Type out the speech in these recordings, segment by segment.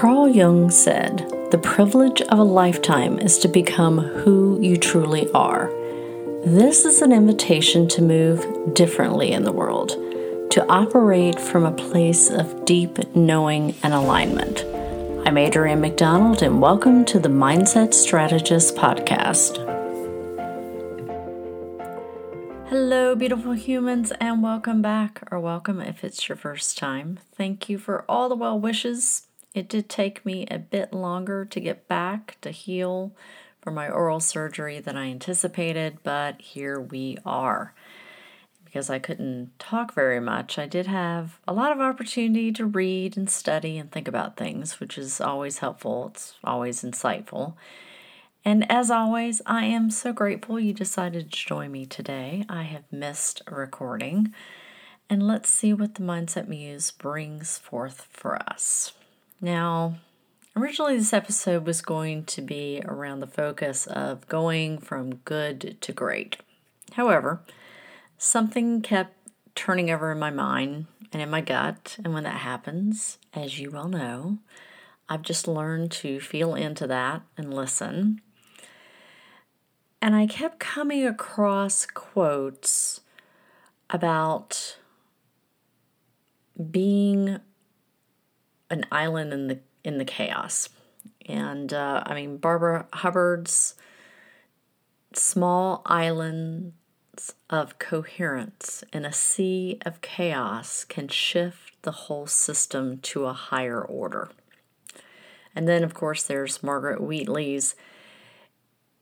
Carl Jung said, The privilege of a lifetime is to become who you truly are. This is an invitation to move differently in the world, to operate from a place of deep knowing and alignment. I'm Adrianne McDonald, and welcome to the Mindset Strategist Podcast. Hello, beautiful humans, and welcome back, or welcome if it's your first time. Thank you for all the well wishes it did take me a bit longer to get back to heal for my oral surgery than I anticipated, but here we are. Because I couldn't talk very much, I did have a lot of opportunity to read and study and think about things, which is always helpful. It's always insightful. And as always, I am so grateful you decided to join me today. I have missed recording. And let's see what the Mindset Muse brings forth for us. Now, originally, this episode was going to be around the focus of going from good to great. However, something kept turning over in my mind and in my gut, and when that happens, as you well know, I've just learned to feel into that and listen. And I kept coming across quotes about being an island in the in the chaos. And uh, I mean, Barbara Hubbard's small islands of coherence in a sea of chaos can shift the whole system to a higher order. And then, of course, there's Margaret Wheatley's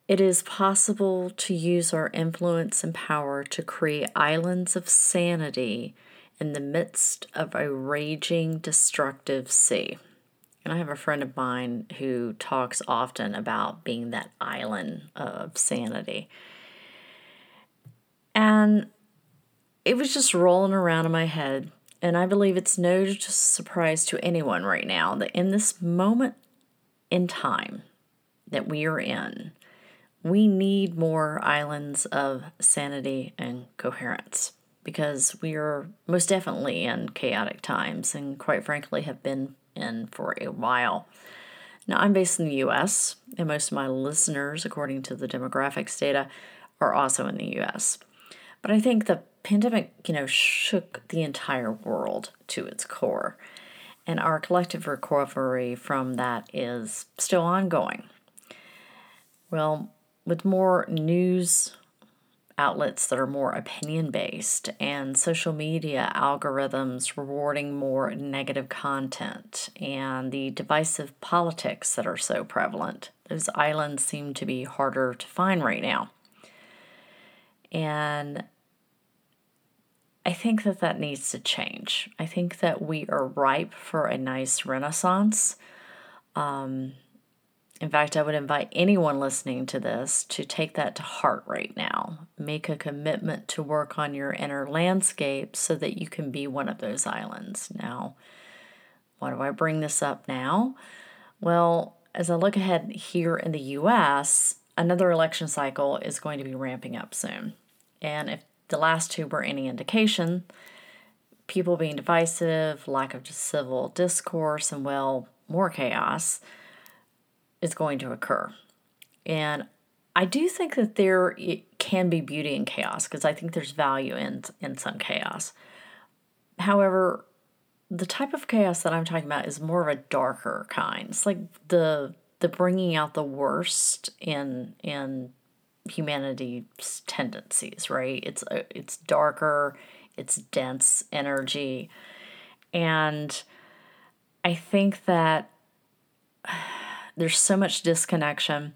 It is possible to use our influence and power to create islands of sanity in the midst of a raging, destructive sea. And I have a friend of mine who talks often about being that island of sanity. And it was just rolling around in my head. And I believe it's no surprise to anyone right now that in this moment in time that we are in, we need more islands of sanity and coherence because we are most definitely in chaotic times and, quite frankly, have been in for a while. Now, I'm based in the US, and most of my listeners, according to the demographics data, are also in the US. But I think the pandemic, you know, shook the entire world to its core. And our collective recovery from that is still ongoing. Well, with more news outlets that are more opinion based and social media algorithms rewarding more negative content and the divisive politics that are so prevalent. Those islands seem to be harder to find right now. And I think that that needs to change. I think that we are ripe for a nice renaissance. Um, in fact, I would invite anyone listening to this to take that to heart right now. Make a commitment to work on your inner landscape so that you can be one of those islands. Now, why do I bring this up now? Well, as I look ahead here in the US, another election cycle is going to be ramping up soon. And if the last two were any indication, people being divisive, lack of civil discourse, and well, more chaos is going to occur. And I do think that there can be beauty in chaos because I think there's value in in some chaos. However, the type of chaos that I'm talking about is more of a darker kind. It's like the the bringing out the worst in in humanity's tendencies, right? It's uh, it's darker, it's dense energy, and I think that there's so much disconnection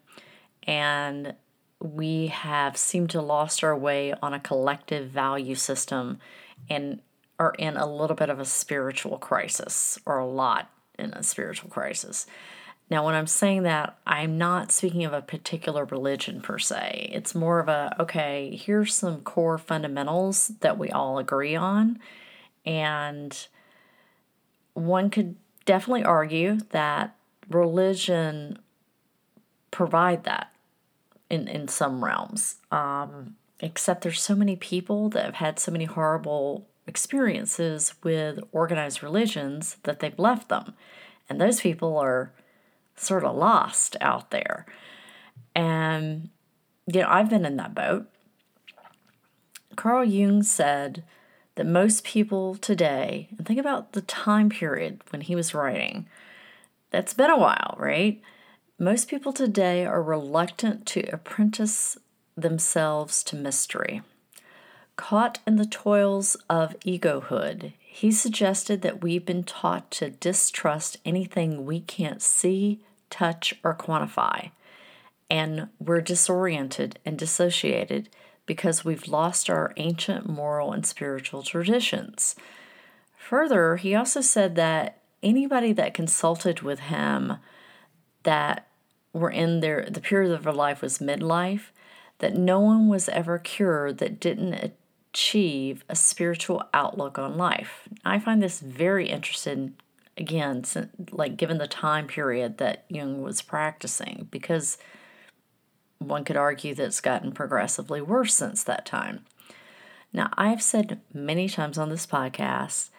and we have seemed to lost our way on a collective value system and are in a little bit of a spiritual crisis or a lot in a spiritual crisis. Now, when I'm saying that, I'm not speaking of a particular religion per se. It's more of a, okay, here's some core fundamentals that we all agree on. And one could definitely argue that religion provide that in, in some realms. Um, except there's so many people that have had so many horrible experiences with organized religions that they've left them. And those people are sort of lost out there. And, you know, I've been in that boat. Carl Jung said that most people today, and think about the time period when he was writing, that's been a while, right? Most people today are reluctant to apprentice themselves to mystery. Caught in the toils of egohood, he suggested that we've been taught to distrust anything we can't see, touch, or quantify. And we're disoriented and dissociated because we've lost our ancient moral and spiritual traditions. Further, he also said that anybody that consulted with him that were in their the period of their life was midlife, that no one was ever cured that didn't achieve a spiritual outlook on life. I find this very interesting again, like given the time period that Jung was practicing, because one could argue that it's gotten progressively worse since that time. Now, I've said many times on this podcast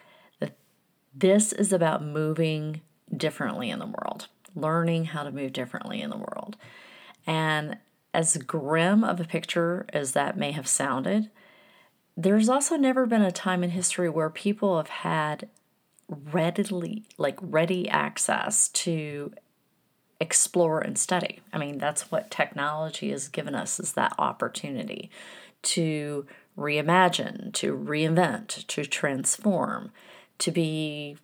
this is about moving differently in the world, learning how to move differently in the world. And as grim of a picture as that may have sounded, there's also never been a time in history where people have had readily, like ready access to explore and study. I mean, that's what technology has given us is that opportunity to reimagine, to reinvent, to transform, to be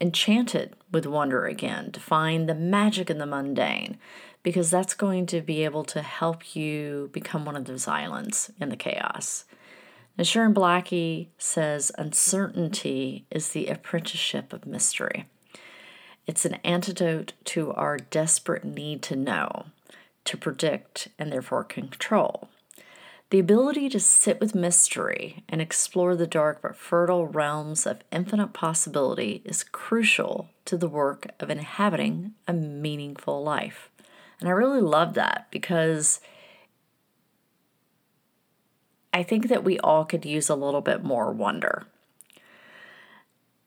enchanted with wonder again, to find the magic in the mundane, because that's going to be able to help you become one of those islands in the chaos. Now, Sharon Blackie says uncertainty is the apprenticeship of mystery. It's an antidote to our desperate need to know, to predict, and therefore control. The ability to sit with mystery and explore the dark but fertile realms of infinite possibility is crucial to the work of inhabiting a meaningful life. And I really love that because I think that we all could use a little bit more wonder.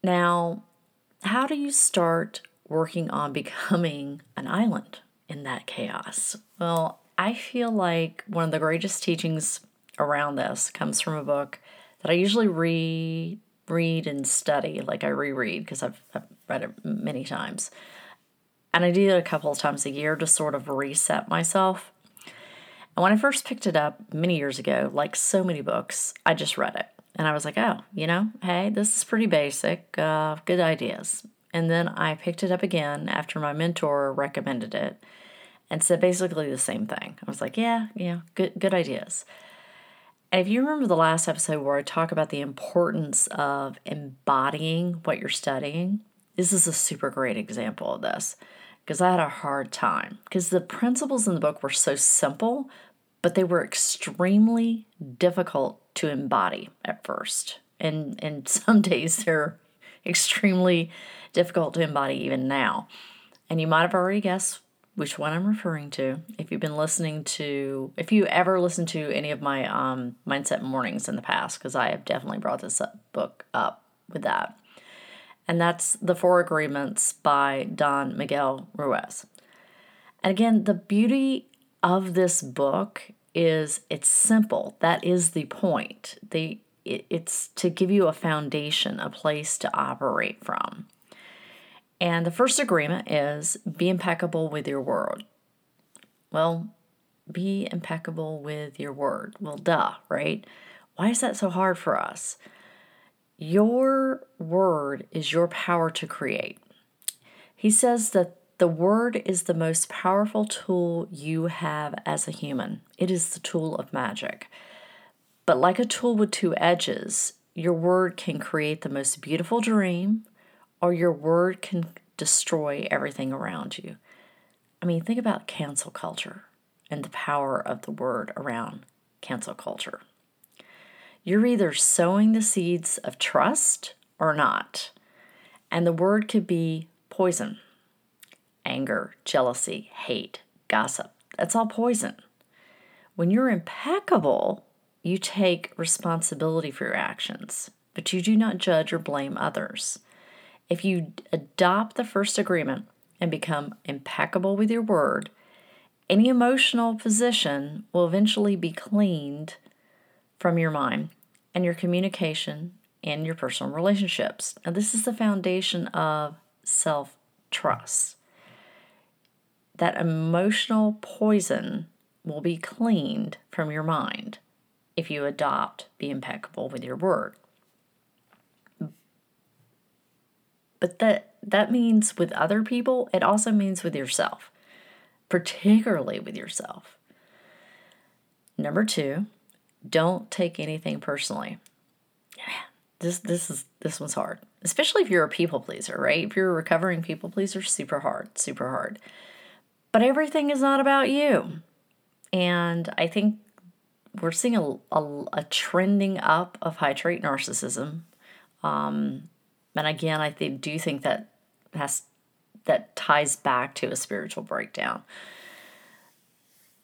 Now, how do you start working on becoming an island in that chaos? Well, I feel like one of the greatest teachings around this comes from a book that I usually read, read and study, like I reread because I've, I've read it many times. And I do it a couple of times a year to sort of reset myself. And when I first picked it up many years ago, like so many books, I just read it. And I was like, oh, you know, hey, this is pretty basic, uh, good ideas. And then I picked it up again after my mentor recommended it and said basically the same thing. I was like, yeah, yeah, good, good ideas. And if you remember the last episode where I talk about the importance of embodying what you're studying, this is a super great example of this because I had a hard time because the principles in the book were so simple, but they were extremely difficult to embody at first. And and some days they're extremely difficult to embody even now. And you might have already guessed which one I'm referring to. If you've been listening to, if you ever listened to any of my um, mindset mornings in the past, because I have definitely brought this up, book up with that. And that's The Four Agreements by Don Miguel Ruiz. And again, the beauty of this book is it's simple. That is the point. The it's to give you a foundation, a place to operate from. And the first agreement is be impeccable with your word. Well, be impeccable with your word. Well, duh, right? Why is that so hard for us? Your word is your power to create. He says that the word is the most powerful tool you have as a human, it is the tool of magic. But like a tool with two edges, your word can create the most beautiful dream or your word can destroy everything around you. I mean, think about cancel culture and the power of the word around cancel culture. You're either sowing the seeds of trust or not. And the word could be poison, anger, jealousy, hate, gossip. That's all poison. When you're impeccable, you take responsibility for your actions, but you do not judge or blame others. If you adopt the first agreement and become impeccable with your word, any emotional position will eventually be cleaned from your mind and your communication and your personal relationships. Now, this is the foundation of self trust. That emotional poison will be cleaned from your mind if you adopt be impeccable with your word. But that that means with other people, it also means with yourself, particularly with yourself. Number 2, don't take anything personally. This this is this one's hard. Especially if you're a people pleaser, right? If you're a recovering people pleaser, super hard, super hard. But everything is not about you. And I think we're seeing a, a, a trending up of high trait narcissism. Um, and again, I think, do think that has that ties back to a spiritual breakdown.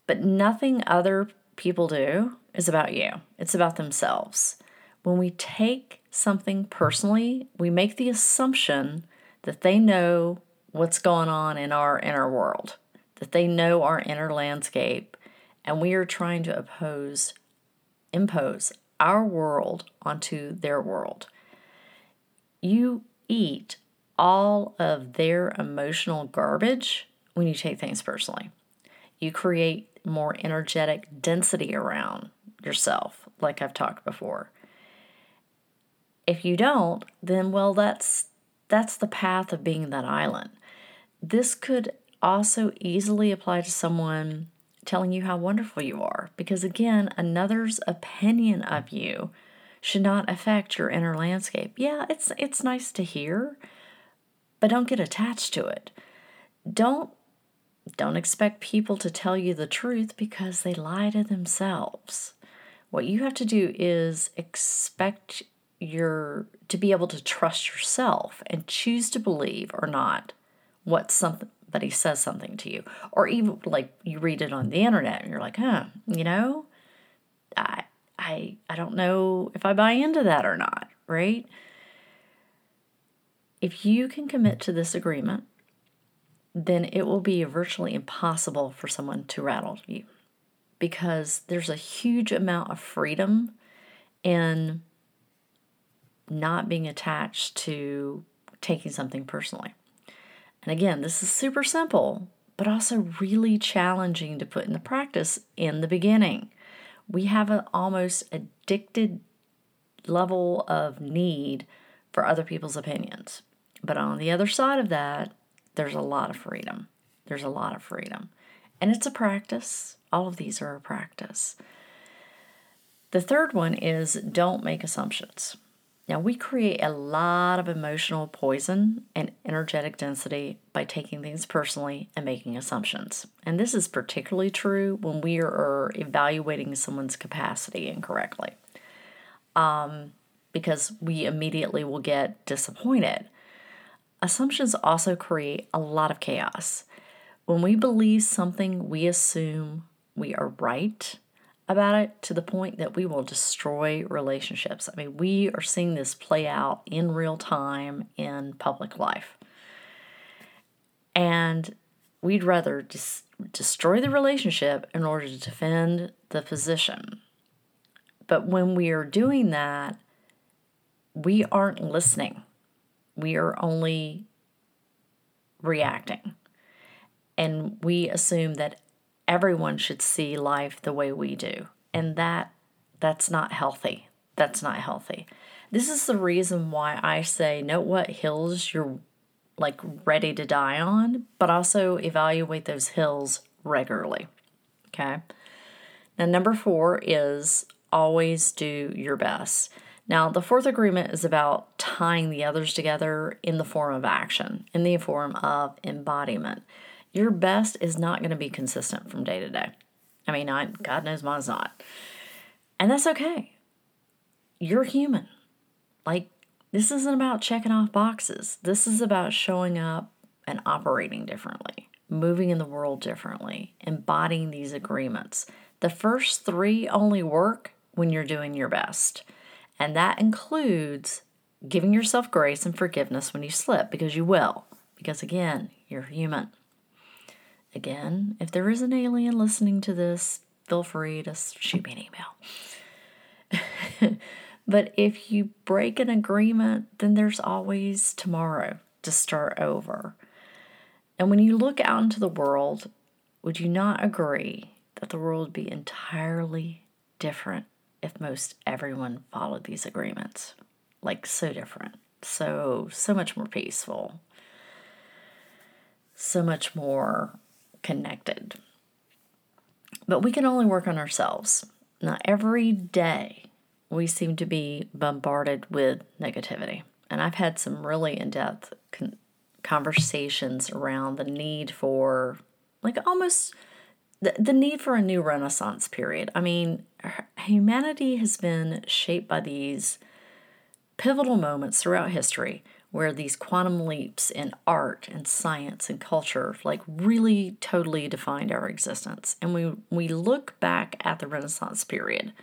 But nothing other people do is about you. It's about themselves. When we take something personally, we make the assumption that they know what's going on in our inner world, that they know our inner landscape, and we are trying to oppose, impose our world onto their world. You eat all of their emotional garbage when you take things personally. You create more energetic density around yourself, like I've talked before. If you don't, then well that's that's the path of being that island. This could also easily apply to someone telling you how wonderful you are. Because again, another's opinion of you should not affect your inner landscape. Yeah, it's it's nice to hear, but don't get attached to it. Don't don't expect people to tell you the truth because they lie to themselves. What you have to do is expect your to be able to trust yourself and choose to believe or not what he says something to you. Or even like you read it on the internet and you're like, huh, you know, I I I don't know if I buy into that or not, right? If you can commit to this agreement, then it will be virtually impossible for someone to rattle you because there's a huge amount of freedom in not being attached to taking something personally. And again, this is super simple, but also really challenging to put into practice in the beginning. We have an almost addicted level of need for other people's opinions. But on the other side of that, there's a lot of freedom. There's a lot of freedom. And it's a practice. All of these are a practice. The third one is don't make assumptions. Now, we create a lot of emotional poison and energetic density by taking things personally and making assumptions. And this is particularly true when we are evaluating someone's capacity incorrectly. Um, because we immediately will get disappointed. Assumptions also create a lot of chaos. When we believe something, we assume we are right about it to the point that we will destroy relationships. I mean, we are seeing this play out in real time in public life. And we'd rather dis- destroy the relationship in order to defend the position. But when we are doing that, we aren't listening. We are only reacting. And we assume that everyone should see life the way we do. And that that's not healthy. That's not healthy. This is the reason why I say know what hills you're like ready to die on, but also evaluate those hills regularly. Okay? Now number 4 is always do your best. Now, the fourth agreement is about tying the others together in the form of action, in the form of embodiment your best is not going to be consistent from day to day. I mean, I, God knows mine's not. And that's okay. You're human. Like, this isn't about checking off boxes. This is about showing up and operating differently, moving in the world differently, embodying these agreements. The first three only work when you're doing your best. And that includes giving yourself grace and forgiveness when you slip, because you will. Because again, you're human. Again, if there is an alien listening to this, feel free to shoot me an email. but if you break an agreement, then there's always tomorrow to start over. And when you look out into the world, would you not agree that the world would be entirely different if most everyone followed these agreements? Like, so different. So, so much more peaceful. So much more connected. But we can only work on ourselves. Now, every day we seem to be bombarded with negativity. And I've had some really in depth con- conversations around the need for, like, almost the, the need for a new renaissance period. I mean, humanity has been shaped by these pivotal moments throughout history where these quantum leaps in art and science and culture like really totally defined our existence. And we we look back at the Renaissance period.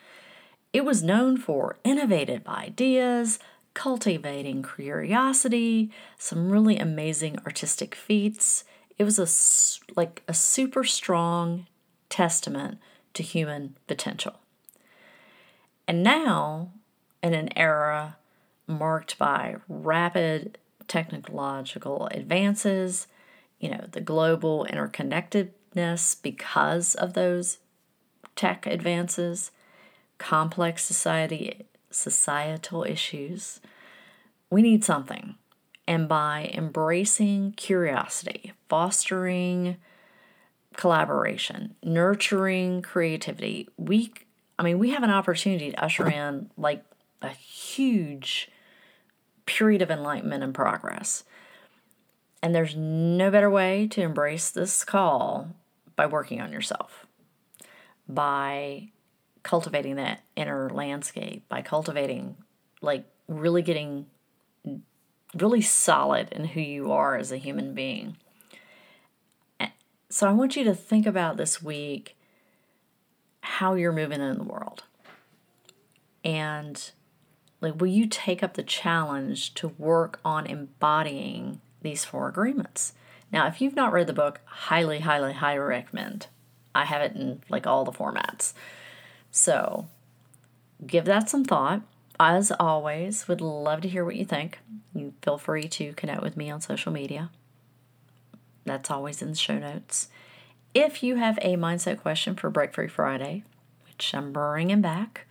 It was known for innovative ideas, cultivating curiosity, some really amazing artistic feats. It was a like a super strong testament to human potential. And now, in an era marked by rapid technological advances, you know, the global interconnectedness because of those tech advances, complex society societal issues. We need something. And by embracing curiosity, fostering collaboration, nurturing creativity, we I mean, we have an opportunity to usher in like a huge period of enlightenment and progress. And there's no better way to embrace this call by working on yourself, by cultivating that inner landscape, by cultivating, like, really getting really solid in who you are as a human being. So I want you to think about this week how you're moving in the world. And like, will you take up the challenge to work on embodying these four agreements? Now, if you've not read the book, highly, highly, highly recommend. I have it in like all the formats. So give that some thought. As always, would love to hear what you think. You feel free to connect with me on social media. That's always in the show notes. If you have a mindset question for Break Free Friday, which I'm bringing back,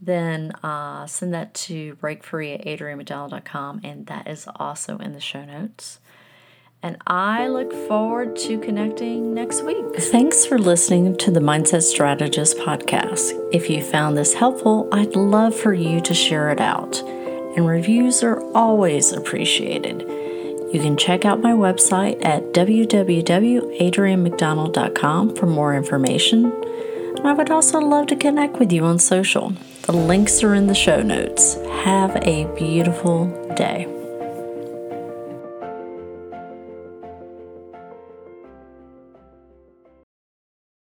then uh, send that to breakfree at adriannemcdonald.com, and that is also in the show notes. And I look forward to connecting next week. Thanks for listening to the Mindset Strategist podcast. If you found this helpful, I'd love for you to share it out. And reviews are always appreciated. You can check out my website at www.adriannemcdonald.com for more information. And I would also love to connect with you on social. The links are in the show notes. Have a beautiful day.